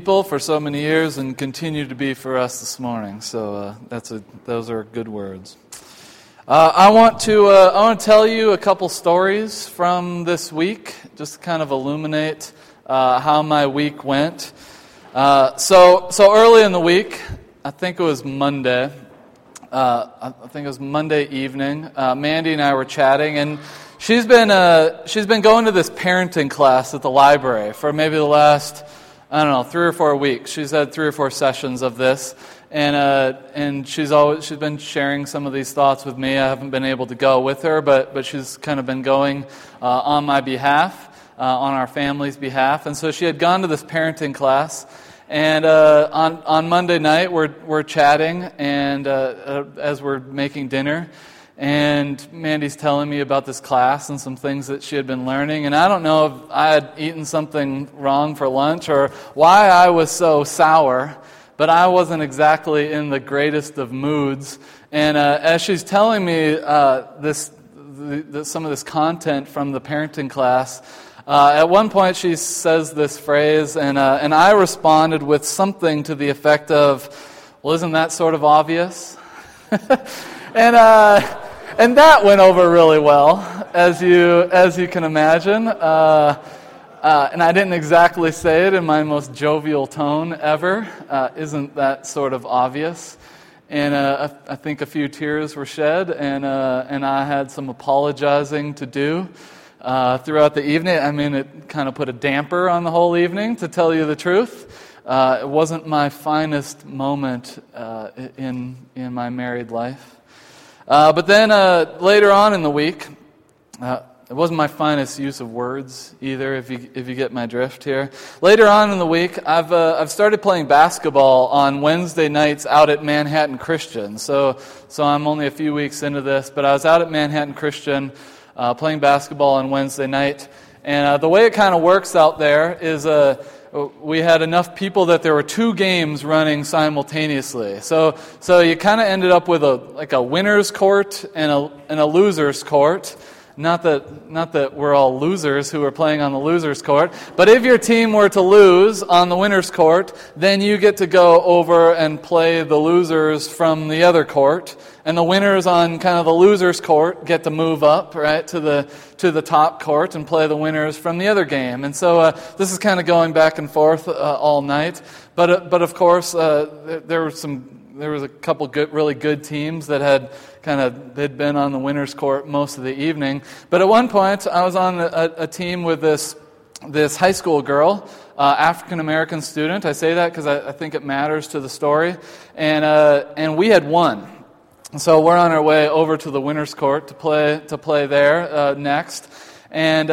people for so many years and continue to be for us this morning. So uh, that's a, those are good words. Uh, I want to uh, I want to tell you a couple stories from this week, just to kind of illuminate uh, how my week went. Uh, so so early in the week, I think it was Monday. Uh, I think it was Monday evening. Mandy and I were chatting, and she's been she's been going to this parenting class at the library for maybe the last I don't know, three or four weeks. She's had three or four sessions of this, and uh, and she's always she's been sharing some of these thoughts with me. I haven't been able to go with her, but but she's kind of been going uh, on my behalf, uh, on our family's behalf, and so she had gone to this parenting class. And uh, on on Monday night, we're we're chatting, and uh, uh, as we're making dinner, and Mandy's telling me about this class and some things that she had been learning. And I don't know if I had eaten something wrong for lunch or why I was so sour, but I wasn't exactly in the greatest of moods. And uh, as she's telling me uh, this, the, the, some of this content from the parenting class, uh, at one point she says this phrase, and, uh, and I responded with something to the effect of, Well, isn't that sort of obvious? and uh, and that went over really well, as you, as you can imagine. Uh, uh, and I didn't exactly say it in my most jovial tone ever. Uh, isn't that sort of obvious? And uh, I think a few tears were shed, and, uh, and I had some apologizing to do uh, throughout the evening. I mean, it kind of put a damper on the whole evening, to tell you the truth. it wasn't my finest moment in, in my married life. Uh, but then uh, later on in the week, uh, it wasn't my finest use of words either, if you, if you get my drift here. Later on in the week, I've, uh, I've started playing basketball on Wednesday nights out at Manhattan Christian. So, so I'm only a few weeks into this, but I was out at Manhattan Christian uh, playing basketball on Wednesday night. And uh, the way it kind of works out there is Uh, we had enough people that there were two games running simultaneously. So, so you kind of ended up with a, like a winner's court and a, and a loser's court. Not that, not that we're all losers who are playing on the loser's court, but if your team were to lose on the winner's court, then you get to go over and play the losers from the other court. And the winners on kind of the loser's court get to move up, right, to the, to the top court and play the winners from the other game. And so uh, this is kind of going back and forth uh, all night. But, uh, but of course, uh, there were some there was a couple good, really good teams that had kind of they'd been on the winners' court most of the evening. But at one point, I was on a, a team with this this high school girl, uh, African American student. I say that because I, I, think it matters to the story, and uh, and we had won. So we're on our way over to the winners' court to play to play there uh, next, and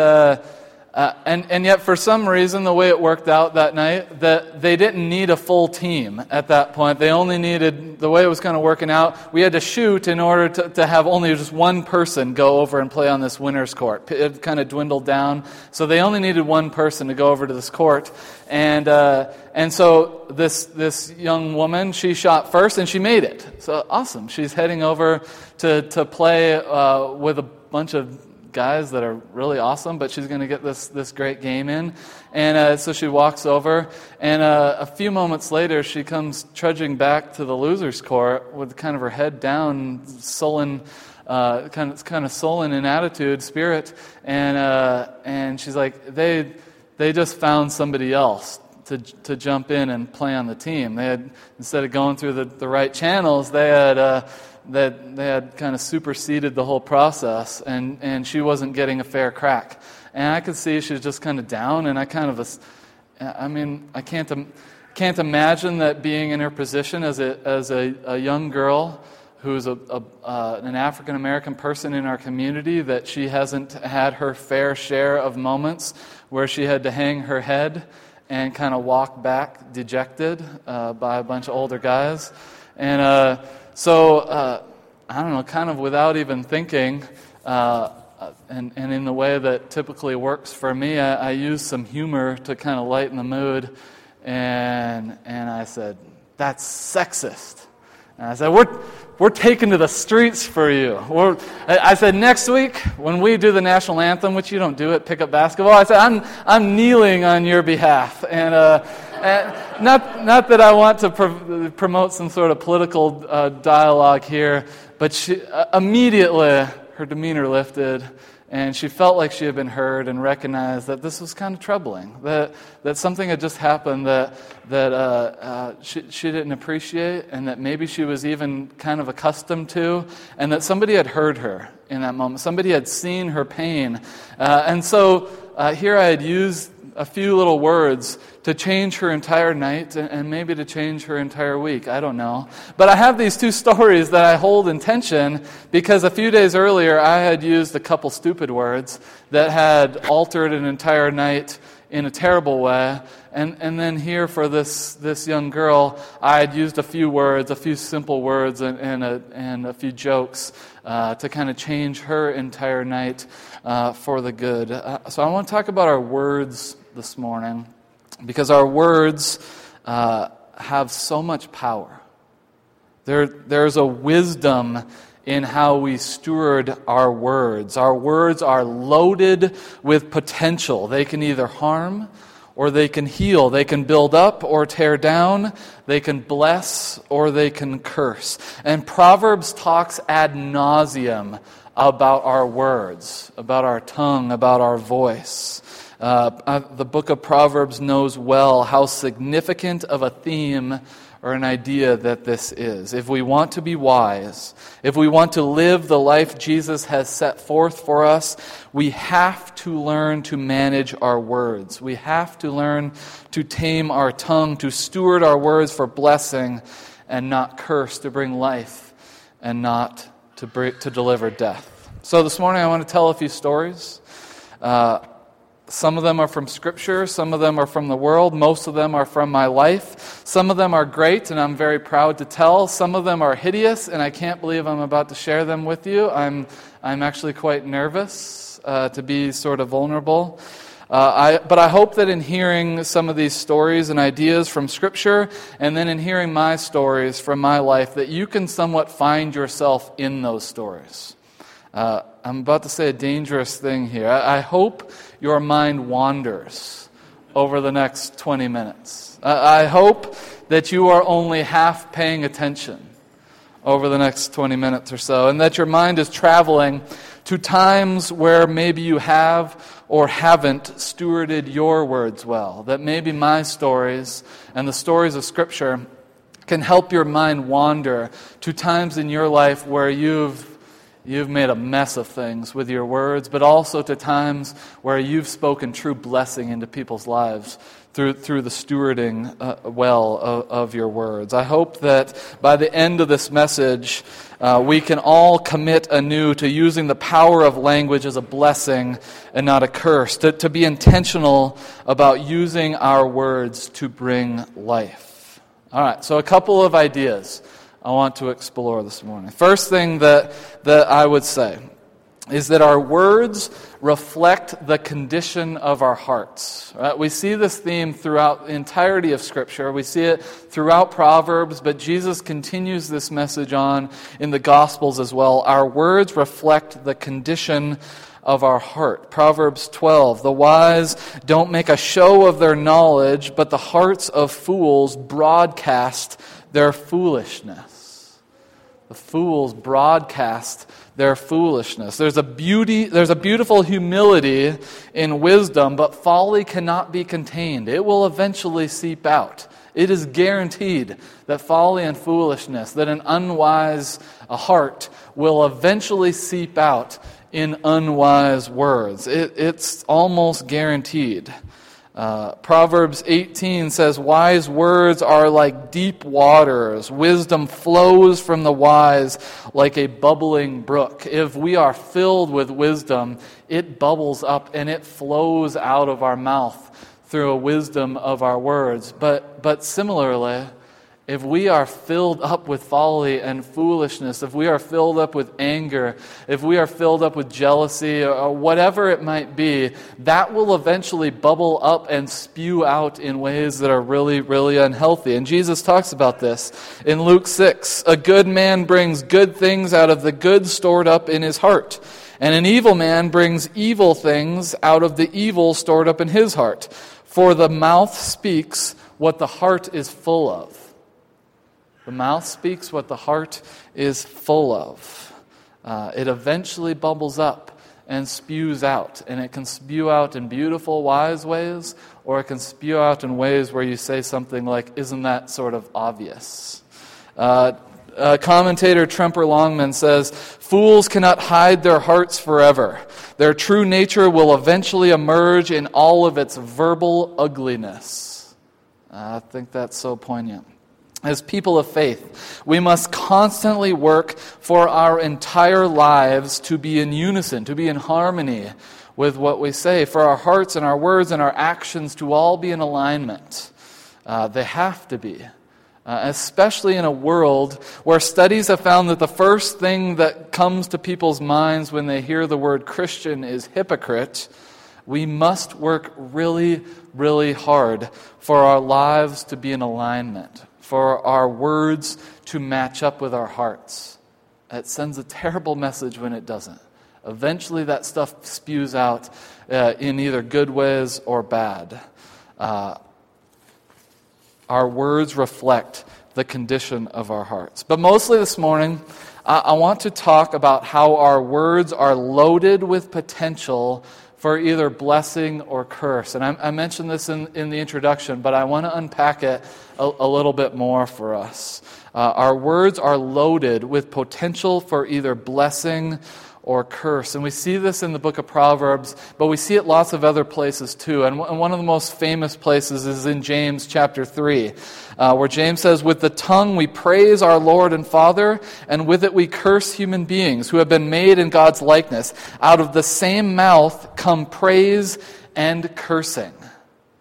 uh, and, and yet, for some reason, the way it worked out that night, that they didn't need a full team at that point. They only needed, the way it was kind of working out, we had to shoot in order to, to have only just one person go over and play on this winner's court. It kind of dwindled down. So they only needed one person to go over to this court. And, uh, and so this, this young woman, she shot first and she made it. So awesome. She's heading over to, to play uh, with a bunch of guys that are really awesome, but she's going to get this, this great game in. And uh, so she walks over, and uh, a few moments later, she comes trudging back to the loser's court with kind of her head down, sullen. Uh, kind of kind of sullen in attitude, spirit, and uh, and she's like, they they just found somebody else to, to jump in and play on the team. They had, instead of going through the, the right channels, they had, uh, that they had kind of superseded the whole process, and, and she wasn't getting a fair crack. And I could see she was just kind of down, and I kind of, I mean, I can't, can't imagine that being in her position as a, as a, a young girl who's a, a uh, an African American person in our community, that she hasn't had her fair share of moments where she had to hang her head and kind of walk back dejected uh, by a bunch of older guys. And uh, so, uh, I don't know, kind of without even thinking, uh, and, and in the way that typically works for me, I, I use some humor to kind of lighten the mood. And, and I said, That's sexist. And I said, we're, we're taking to the streets for you. We're, I said, next week, when we do the national anthem, which you don't do at pickup basketball, I said, I'm, I'm kneeling on your behalf. And, uh, Uh, not, not that I want to pr- promote some sort of political uh, dialogue here, but she, uh, immediately her demeanor lifted and she felt like she had been heard and recognized that this was kind of troubling, that, that something had just happened that, that uh, uh, she, she didn't appreciate, and that maybe she was even kind of accustomed to, and that somebody had heard her in that moment. Somebody had seen her pain. Uh, and so uh, here I had used a few little words to change her entire night and maybe to change her entire week. I don't know. But I have these two stories that I hold in tension because a few days earlier I had used a couple stupid words that had altered an entire night in a terrible way. And, and then here for this, this young girl, I had used a few words, a few simple words, and, and, a, and a few jokes uh, to kind of change her entire night uh, for the good. Uh, so I want to talk about our words this morning because our words uh, have so much power. There, there's a wisdom in how we steward our words. Our words are loaded with potential. They can either harm or they can heal. They can build up or tear down. They can bless or they can curse. And Proverbs talks ad nauseum about our words, about our tongue, about our voice. Uh, uh, the book of Proverbs knows well how significant of a theme or an idea that this is. If we want to be wise, if we want to live the life Jesus has set forth for us, we have to learn to manage our words. We have to learn to tame our tongue, to steward our words for blessing and not curse, to bring life and not to, bring, to deliver death. So this morning I want to tell a few stories. Uh, some of them are from Scripture, some of them are from the world, most of them are from my life. Some of them are great, and I'm very proud to tell. Some of them are hideous, and I can't believe I'm about to share them with you. I'm, I'm actually quite nervous uh, to be sort of vulnerable. Uh, I, but I hope that in hearing some of these stories and ideas from Scripture, and then in hearing my stories from my life, that you can somewhat find yourself in those stories. Uh, I'm about to say a dangerous thing here. I, hope your mind wanders over the next 20 minutes. I hope that you are only half paying attention over the next 20 minutes or so, and that your mind is traveling to times where maybe you have or haven't stewarded your words well. That maybe my stories and the stories of Scripture can help your mind wander to times in your life where you've You've made a mess of things with your words, but also to times where you've spoken true blessing into people's lives through, through the stewarding uh, well of, of, your words. I hope that by the end of this message, uh, we can all commit anew to using the power of language as a blessing and not a curse, to, to be intentional about using our words to bring life. All right, so a couple of ideas I want to explore this morning. First thing that, that I would say is that our words reflect the condition of our hearts. Right? We see this theme throughout the entirety of Scripture. We see it throughout Proverbs, but Jesus continues this message on in the Gospels as well. Our words reflect the condition of our heart. Proverbs 12 The wise don't make a show of their knowledge, but the hearts of fools broadcast their foolishness. The fools broadcast their foolishness. There's a beauty, there's a beautiful humility in wisdom, but folly cannot be contained. It will eventually seep out. It is guaranteed that folly and foolishness, that an unwise heart will eventually seep out in unwise words. It, it's almost guaranteed. Uh, Proverbs 18 says, Wise words are like deep waters. Wisdom flows from the wise like a bubbling brook. If we are filled with wisdom, it bubbles up and it flows out of our mouth through a wisdom of our words. But, but similarly, if we are filled up with folly and foolishness, if we are filled up with anger, if we are filled up with jealousy, or whatever it might be, that will eventually bubble up and spew out in ways that are really, really unhealthy. And Jesus talks about this in Luke 6. A good man brings good things out of the good stored up in his heart, and an evil man brings evil things out of the evil stored up in his heart. For the mouth speaks what the heart is full of. The mouth speaks what the heart is full of. Uh, it eventually bubbles up and spews out. And it can spew out in beautiful, wise ways, or it can spew out in ways where you say something like, Isn't that sort of obvious? Uh, uh, commentator Tremper Longman says, Fools cannot hide their hearts forever. Their true nature will eventually emerge in all of its verbal ugliness. I think that's so poignant. As people of faith, we must constantly work for our entire lives to be in unison, to be in harmony with what we say, for our hearts and our words and our actions to all be in alignment. Uh, they have to be. Uh, especially in a world where studies have found that the first thing that comes to people's minds when they hear the word Christian is hypocrite, we must work really, really hard for our lives to be in alignment, for our words to match up with our hearts. It sends a terrible message when it doesn't. Eventually, that stuff spews out uh, in either good ways or bad. Uh, our words reflect the condition of our hearts. But mostly this morning, I, I want to talk about how our words are loaded with potential for either blessing or curse. And I, I mentioned this in, in the introduction, but I want to unpack it a, a little bit more for us. Uh, our words are loaded with potential for either blessing or curse. And we see this in the book of Proverbs, but we see it lots of other places too. And one of the most famous places is in James chapter 3, uh, where James says, With the tongue we praise our Lord and Father, and with it we curse human beings who have been made in God's likeness. Out of the same mouth come praise and cursing.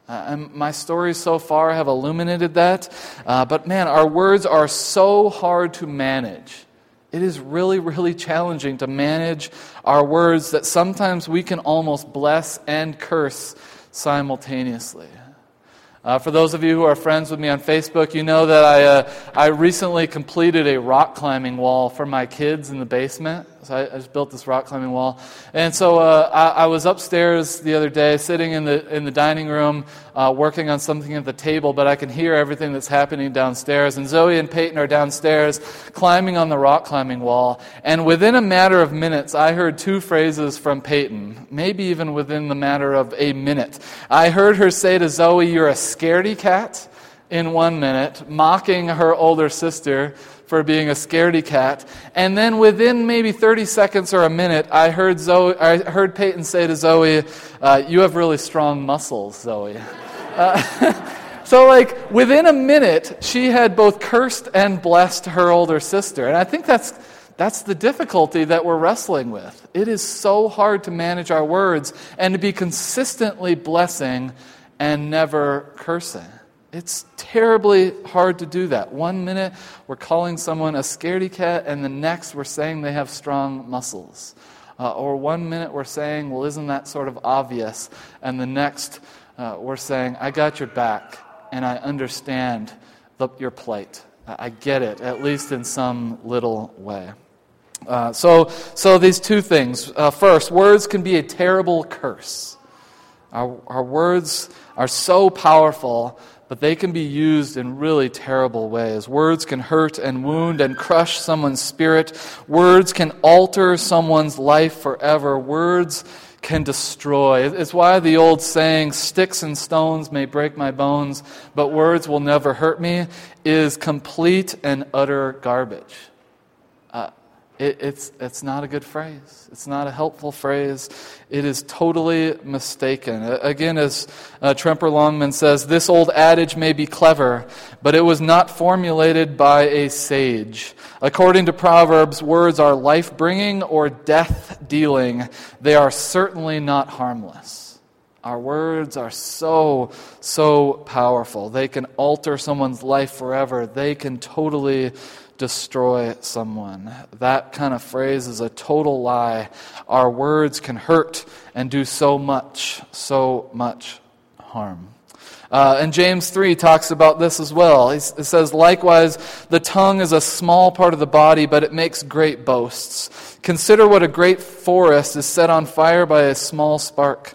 Uh, and my stories so far have illuminated that. Uh, but man, our words are so hard to manage. It is really, really challenging to manage our words that sometimes we can almost bless and curse simultaneously. Uh, for those of you who are friends with me on Facebook, you know that I, uh, I recently completed a rock climbing wall for my kids in the basement. So I, I just built this rock climbing wall. And so uh, I, I, was upstairs the other day, sitting in the, in the dining room, uh, working on something at the table, but I can hear everything that's happening downstairs. And Zoe and Peyton are downstairs climbing on the rock climbing wall. And within a matter of minutes, I heard two phrases from Peyton, maybe even within the matter of a minute. I heard her say to Zoe, You're a scaredy cat in one minute, mocking her older sister for being a scaredy cat. And then within maybe 30 seconds or a minute, I heard, Zoe, I heard Peyton say to Zoe, uh, You have really strong muscles, Zoe. Uh, so, like, within a minute, she had both cursed and blessed her older sister. And I think that's. That's the difficulty that we're wrestling with. It is so hard to manage our words and to be consistently blessing and never cursing. It's terribly hard to do that. One minute we're calling someone a scaredy cat, and the next we're saying they have strong muscles. Uh, or one minute we're saying, well, isn't that sort of obvious? And the next uh, we're saying, I got your back, and I understand the, your plight. I get it, at least in some little way. Uh, so, so these two things. Uh, first, words can be a terrible curse. Our, our words are so powerful but they can be used in really terrible ways. Words can hurt and wound and crush someone's spirit. Words can alter someone's life forever. Words can destroy. It's why the old saying, sticks and stones may break my bones, but words will never hurt me, is complete and utter garbage. It, it's, it's not a good phrase. It's not a helpful phrase. It is totally mistaken. Again, as uh, Tremper Longman says, this old adage may be clever, but it was not formulated by a sage. According to Proverbs, words are life bringing or death dealing. They are certainly not harmless. Our words are so, so powerful. They can alter someone's life forever. They can totally destroy someone. That kind of phrase is a total lie. Our words can hurt and do so much, so much harm. Uh, and James 3 talks about this as well. He, says, Likewise, the tongue is a small part of the body, but it makes great boasts. Consider what a great forest is set on fire by a small spark.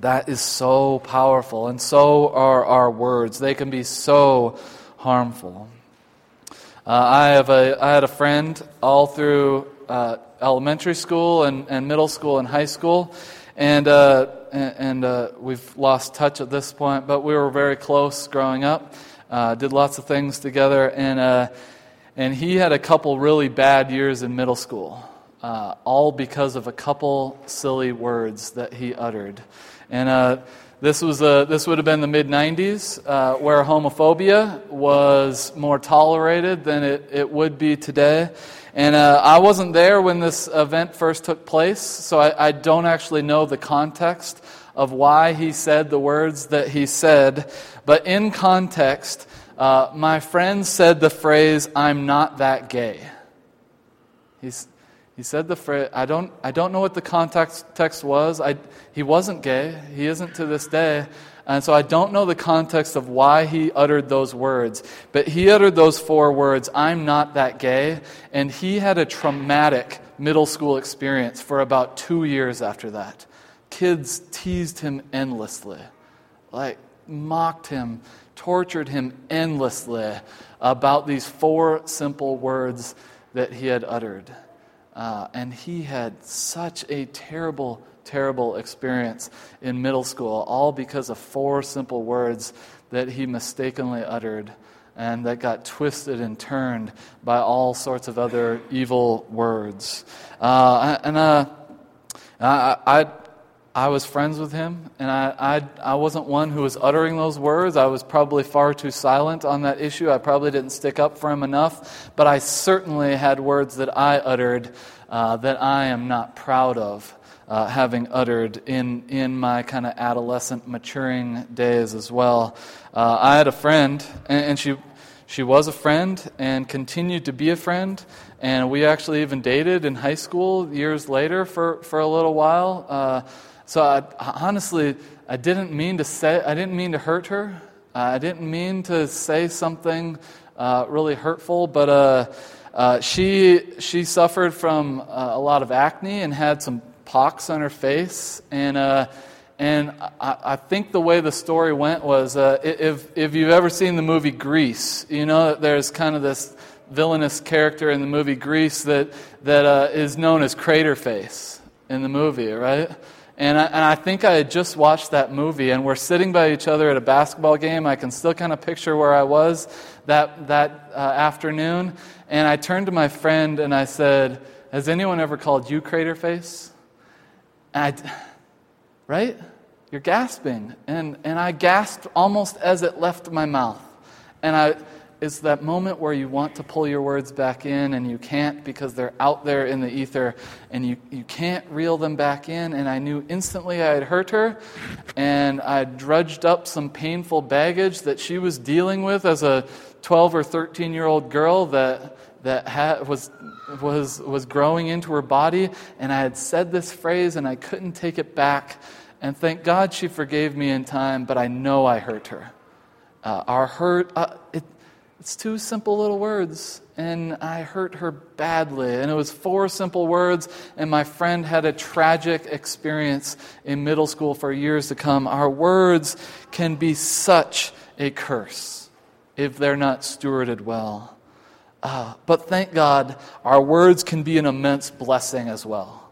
That is so powerful, and so are our words. They can be so harmful. Uh, I, have a, I had a friend all through uh, elementary school and, and middle school and high school, and, uh, and, uh, we've lost touch at this point, but we were very close growing up, uh, did lots of things together, and, uh, and he had a couple really bad years in middle school, all because of a couple silly words that he uttered. And uh, this, was a, this would have been the mid 90s, uh, where homophobia was more tolerated than it, it would be today. And uh, I wasn't there when this event first took place, so I, I don't actually know the context of why he said the words that he said. But in context, uh, my friend said the phrase, I'm not that gay. He's, he said the phrase, I don't, I don't know what the context text was. I, he wasn't gay. He isn't to this day. And so I don't know the context of why he uttered those words. But he uttered those four words, I'm not that gay. And he had a traumatic middle school experience for about two years after that. Kids teased him endlessly, like mocked him, tortured him endlessly about these four simple words that he had uttered. Uh, and he had such a terrible, terrible experience in middle school, all because of four simple words that he mistakenly uttered and that got twisted and turned by all sorts of other evil words. Uh, and uh, I, I, I was friends with him, and I, I, I wasn't one who was uttering those words. I was probably far too silent on that issue. I probably didn't stick up for him enough, but I certainly had words that I uttered uh, that I am not proud of. Uh, having uttered in, in my kind of adolescent maturing days as well. Uh, I had a friend, and, and she, she was a friend and continued to be a friend. And we actually even dated in high school years later for, for a little while. Uh, so I, honestly, I didn't mean to say, I didn't mean to hurt her. Uh, I didn't mean to say something uh, really hurtful, but uh, uh she, she suffered from uh, a lot of acne and had some pox on her face. And, uh, and I, I, think the way the story went was if, if you've ever seen the movie Grease, you know that there's kind of this villainous character in the movie Grease that, that is known as Crater Face in the movie, right? And I, and I think I had just watched that movie, and we're sitting by each other at a basketball game. I can still kind of picture where I was that, that uh, afternoon. And I turned to my friend and I said, Has anyone ever called you Crater Face? I, right? You're gasping. And, and I gasped almost as it left my mouth. And I, is that moment where you want to pull your words back in and you can't because they're out there in the ether and you, you can't reel them back in. And I knew instantly I had hurt her and I drudged up some painful baggage that she was dealing with as a 12 or 13 year old girl that, that was, was, was growing into her body. And I had said this phrase and I couldn't take it back. And thank God she forgave me in time, but I know I hurt her. Uh, our hurt, uh, it, it's two simple little words, and I hurt her badly. And it was four simple words, and my friend had a tragic experience in middle school for years to come. Our words can be such a curse if they're not stewarded well. Uh, but thank God, our words can be an immense blessing as well.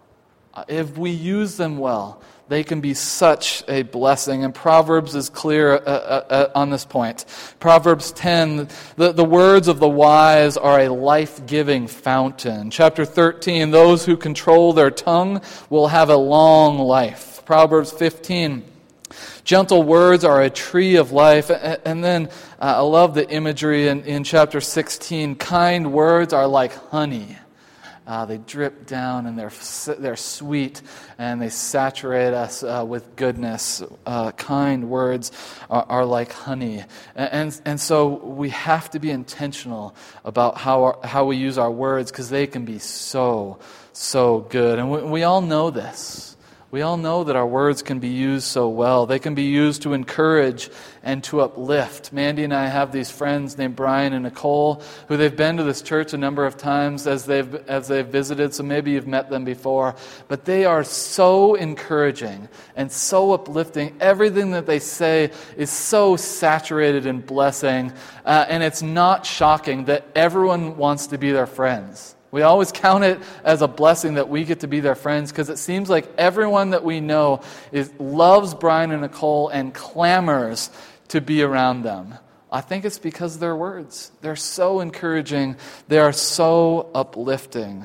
Uh, if we use them well, they can be such a blessing. And Proverbs is clear uh, uh, uh, on this point. Proverbs 10, the, the words of the wise are a life giving fountain. Chapter 13, those who control their tongue will have a long life. Proverbs 15, gentle words are a tree of life. And then uh, I love the imagery in, in chapter 16 kind words are like honey Uh, they drip down and they're, they're sweet and they saturate us uh, with goodness. Uh, kind words are, are like honey. And, and, and, so we have to be intentional about how, our, how we use our words because they can be so, so good. And we, we all know this. We all know that our words can be used so well. They can be used to encourage and to uplift. Mandy and I have these friends named Brian and Nicole who they've been to this church a number of times as they've, as they've visited, so maybe you've met them before. But they are so encouraging and so uplifting. Everything that they say is so saturated in blessing, uh, and it's not shocking that everyone wants to be their friends. We always count it as a blessing that we get to be their friends because it seems like everyone that we know is, loves Brian and Nicole and clamors to be around them. I think it's because their words. They're so encouraging, they are so uplifting.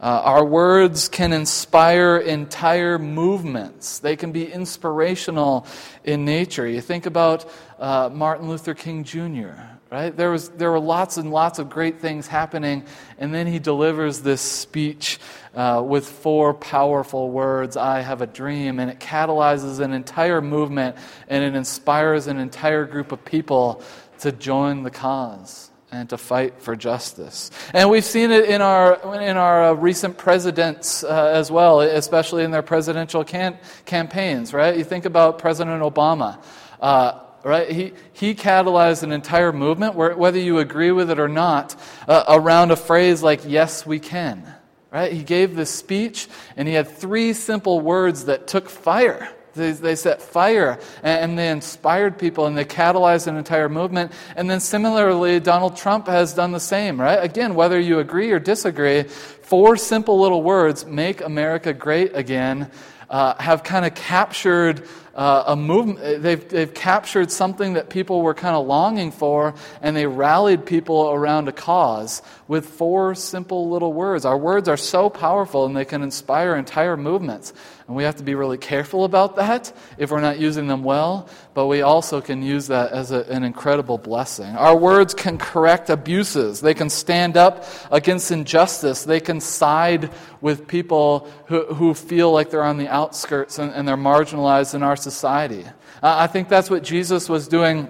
Uh, our words can inspire entire movements. They can be inspirational in nature. You think about uh, Martin Luther King Jr., right? There, was, there were lots and lots of great things happening, and then he delivers this speech uh, with four powerful words I have a dream, and it catalyzes an entire movement and it inspires an entire group of people to join the cause and to fight for justice. And we've seen it in our, in our uh, recent presidents uh, as well, especially in their presidential can- campaigns, right? You think about President Obama. Uh, right? He, he catalyzed an entire movement, where, whether you agree with it or not, uh, around a phrase like, yes, we can. Right? He gave this speech, and he had three simple words that took fire. They, they set fire and, and they inspired people and they catalyzed an entire movement. And then similarly, Donald Trump has done the same, right? Again, whether you agree or disagree, four simple little words, make America great again, uh, have kind of captured uh, a movement. They've, they've captured something that people were kind of longing for, and they rallied people around a cause with four simple little words. Our words are so powerful, and they can inspire entire movements. And we have to be really careful about that if we're not using them well, but we also can use that as a, an incredible blessing. Our words can correct abuses, they can stand up against injustice, they can side with people who, who feel like they're on the outskirts and, and they're marginalized in our society. Uh, I think that's what Jesus was doing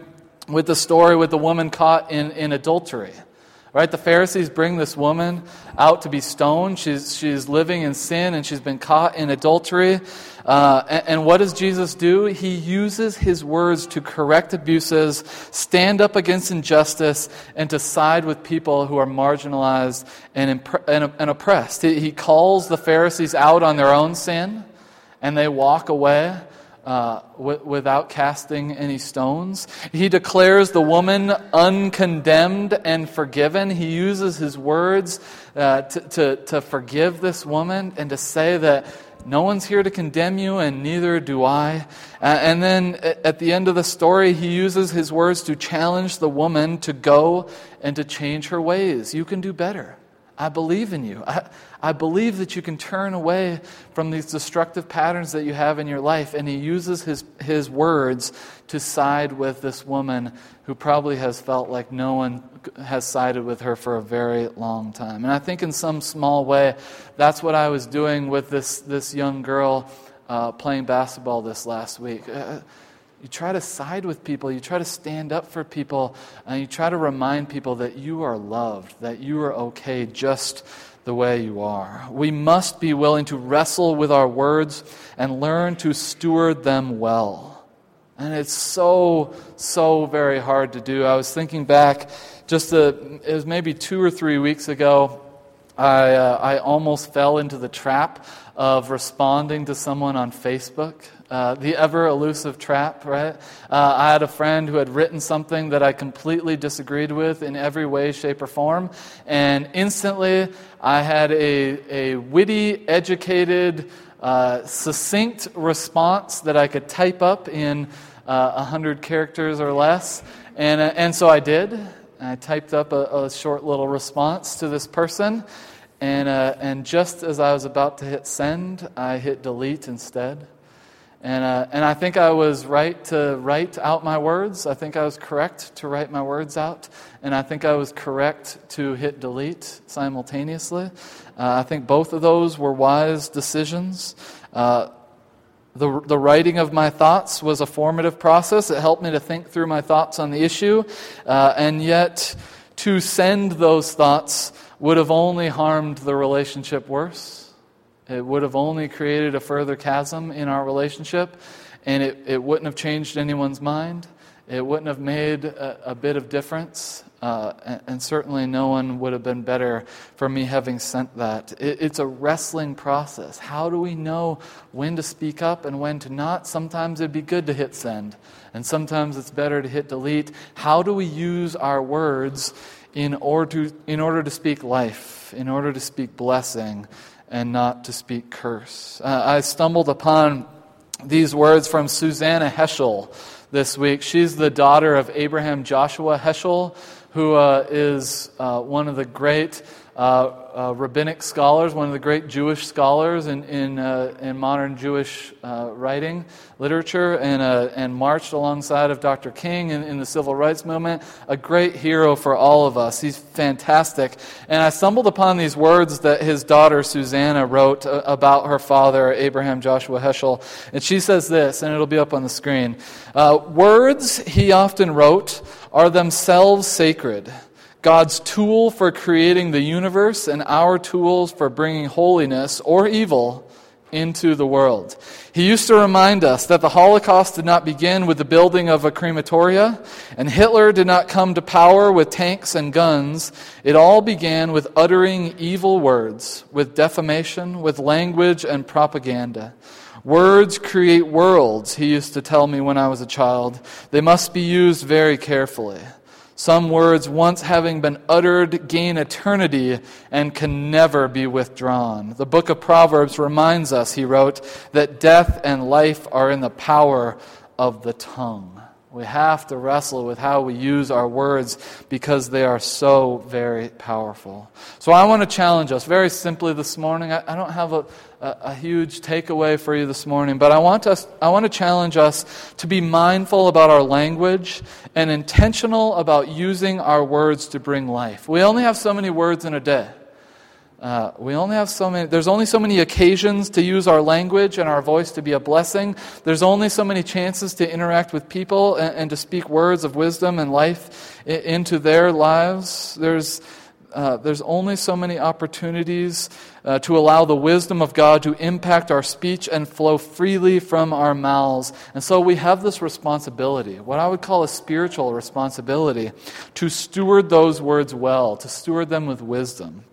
with the story with the woman caught in, in adultery. Right? The Pharisees bring this woman out to be stoned. She's, she's living in sin and she's been caught in adultery. Uh, and, and, what does Jesus do? He uses his words to correct abuses, stand up against injustice, and to side with people who are marginalized and, impre- and, and oppressed. He, he calls the Pharisees out on their own sin, and they walk away uh, w- without casting any stones. He declares the woman uncondemned and forgiven. He uses his words uh, to, to, to forgive this woman and to say that no one's here to condemn you, and neither do I. And then at the end of the story, he uses his words to challenge the woman to go and to change her ways. You can do better. I believe in you. I, I believe that you can turn away from these destructive patterns that you have in your life. And he uses his, his words to side with this woman who probably has felt like no one has sided with her for a very long time. And I think in some small way, that's what I was doing with this, this young girl uh, playing basketball this last week. Uh, you try to side with people, you try to stand up for people, and you try to remind people that you are loved, that you are okay just the way you are. We must be willing to wrestle with our words and learn to steward them well. And it's so, so very hard to do. I was thinking back, just a, it was maybe two or three weeks ago, I, uh, I almost fell into the trap of responding to someone on Facebook. Uh, the ever elusive trap, right? Uh, I had a friend who had written something that I completely disagreed with in every way, shape, or form, and instantly I had a, a witty, educated, uh, succinct response that I could type up in uh, 100 characters or less. And, uh, and so I did. I typed up a, a short little response to this person. And, uh, and just as I was about to hit send, I hit delete instead. And, uh, and I think I was right to write out my words. I think I was correct to write my words out. And I think I was correct to hit delete simultaneously. Uh, I think both of those were wise decisions. Uh, the, the writing of my thoughts was a formative process. It helped me to think through my thoughts on the issue. Uh, and yet, to send those thoughts would have only harmed the relationship worse. It would have only created a further chasm in our relationship, and it, it wouldn't have changed anyone's mind. It wouldn't have made a, a bit of difference, uh, and, and, certainly no one would have been better for me having sent that. It, it's a wrestling process. How do we know when to speak up and when to not? Sometimes it'd be good to hit send, and sometimes it's better to hit delete. How do we use our words in order to, in order to speak life, in order to speak blessing, and not to speak curse? Uh, I stumbled upon these words from Susannah Heschel this week. She's the daughter of Abraham Joshua Heschel, who uh, is uh, one of the great uh, uh, rabbinic scholars, one of the great Jewish scholars in, in, uh, in modern Jewish uh, writing, literature, and, uh, and marched alongside of Dr. King in, in the civil rights movement. A great hero for all of us. He's fantastic. And I stumbled upon these words that his daughter Susannah wrote uh, about her father, Abraham Joshua Heschel. And she says this, and it'll be up on the screen. words, he often wrote, are themselves sacred. God's tool for creating the universe and our tools for bringing holiness or evil into the world. He used to remind us that the Holocaust did not begin with the building of a crematoria, and Hitler did not come to power with tanks and guns. It all began with uttering evil words, with defamation, with language and propaganda. Words create worlds, he used to tell me when I was a child. They must be used very carefully. Some words, once having been uttered, gain eternity and can never be withdrawn. The book of Proverbs reminds us, he wrote, that death and life are in the power of the tongue. We have to wrestle with how we use our words because they are so very powerful. So I want to challenge us very simply this morning. I, I don't have a, a, a, huge takeaway for you this morning, but I want, us, I want to challenge us to be mindful about our language and intentional about using our words to bring life. We only have so many words in a day. Uh, we only have so many, there's only so many occasions to use our language and our voice to be a blessing. There's only so many chances to interact with people and, and to speak words of wisdom and life into their lives. There's, uh, there's only so many opportunities uh, to allow the wisdom of God to impact our speech and flow freely from our mouths. And so we have this responsibility, what I would call a spiritual responsibility, to steward those words well, to steward them with wisdom.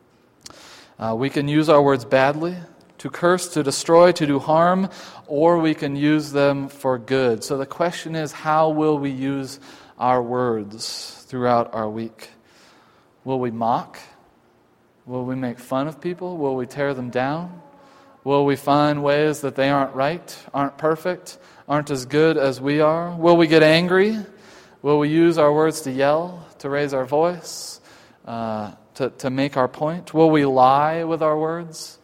Uh, we can use our words badly, to curse, to destroy, to do harm, or we can use them for good. So the question is how will we use our words throughout our week? Will we mock? Will we make fun of people? Will we tear them down? Will we find ways that they aren't right, aren't perfect, aren't as good as we are? Will we get angry? Will we use our words to yell, to raise our voice? Uh, to, to make our point? Will we lie with our words?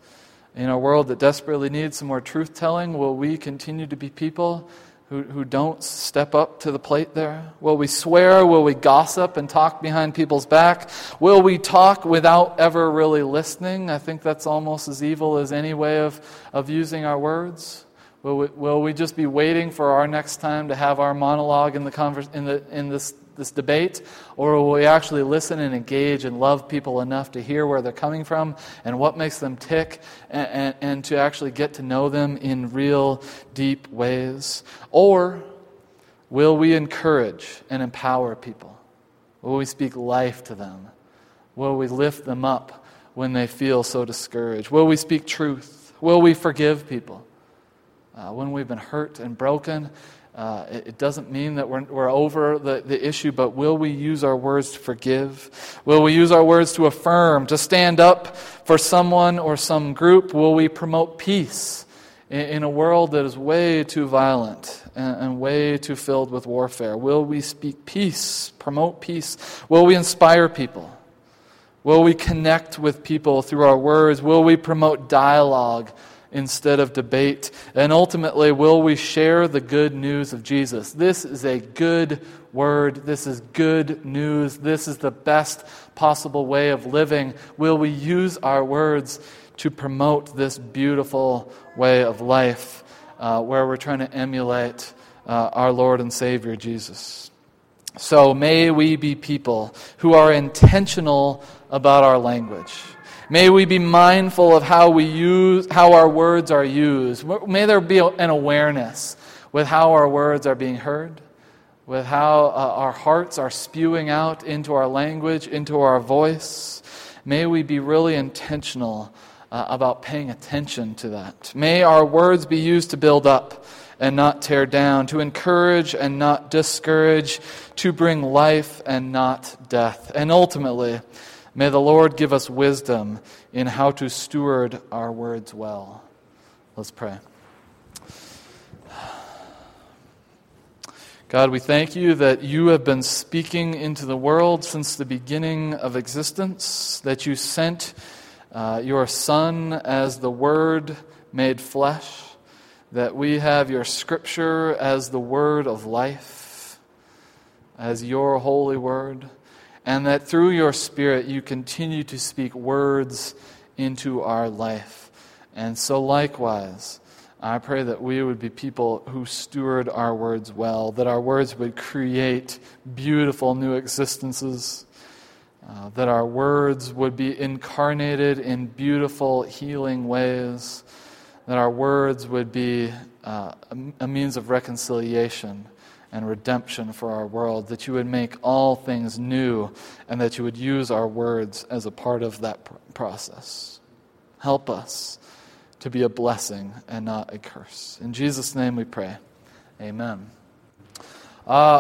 In a world that desperately needs some more truth telling, will we continue to be people who, who don't step up to the plate there? Will we swear? Will we gossip and talk behind people's back? Will we talk without ever really listening? I think that's almost as evil as any way of, of using our words. Will we, will we just be waiting for our next time to have our monologue in, the converse, in, the, in this this debate, or will we actually listen and engage and love people enough to hear where they're coming from and what makes them tick and, and, and to actually get to know them in real, deep ways? Or will we encourage and empower people? Will we speak life to them? Will we lift them up when they feel so discouraged? Will we speak truth? Will we forgive people? Uh, when we've been hurt and broken, uh, it, it, doesn't mean that we're, we're over the, the issue, but will we use our words to forgive? Will we use our words to affirm, to stand up for someone or some group? Will we promote peace in, in a world that is way too violent and, and way too filled with warfare? Will we speak peace, promote peace? Will we inspire people? Will we connect with people through our words? Will we promote dialogue instead of debate? And ultimately, will we share the good news of Jesus? This is a good word. This is good news. This is the best possible way of living. Will we use our words to promote this beautiful way of life uh, where we're trying to emulate uh, our Lord and Savior Jesus? So may we be people who are intentional about our language. May we be mindful of how we use how our words are used. May there be an awareness with how our words are being heard, with how uh, our hearts are spewing out into our language, into our voice. May we be really intentional uh, about paying attention to that. May our words be used to build up and not tear down, to encourage and not discourage, to bring life and not death. And ultimately, may the Lord give us wisdom in how to steward our words well. Let's pray. God, we thank you that you have been speaking into the world since the beginning of existence, that you sent uh, your Son as the Word made flesh that we have your scripture as the word of life, as your holy word, and that through your spirit you continue to speak words into our life. And so, likewise, I pray that we would be people who steward our words well, that our words would create beautiful new existences. Uh, that our words would be incarnated in beautiful, healing ways that our words would be uh, a, a means of reconciliation and redemption for our world, that you would make all things new, and that you would use our words as a part of that pr- process. Help us to be a blessing and not a curse. In Jesus' name we pray. Amen. Uh,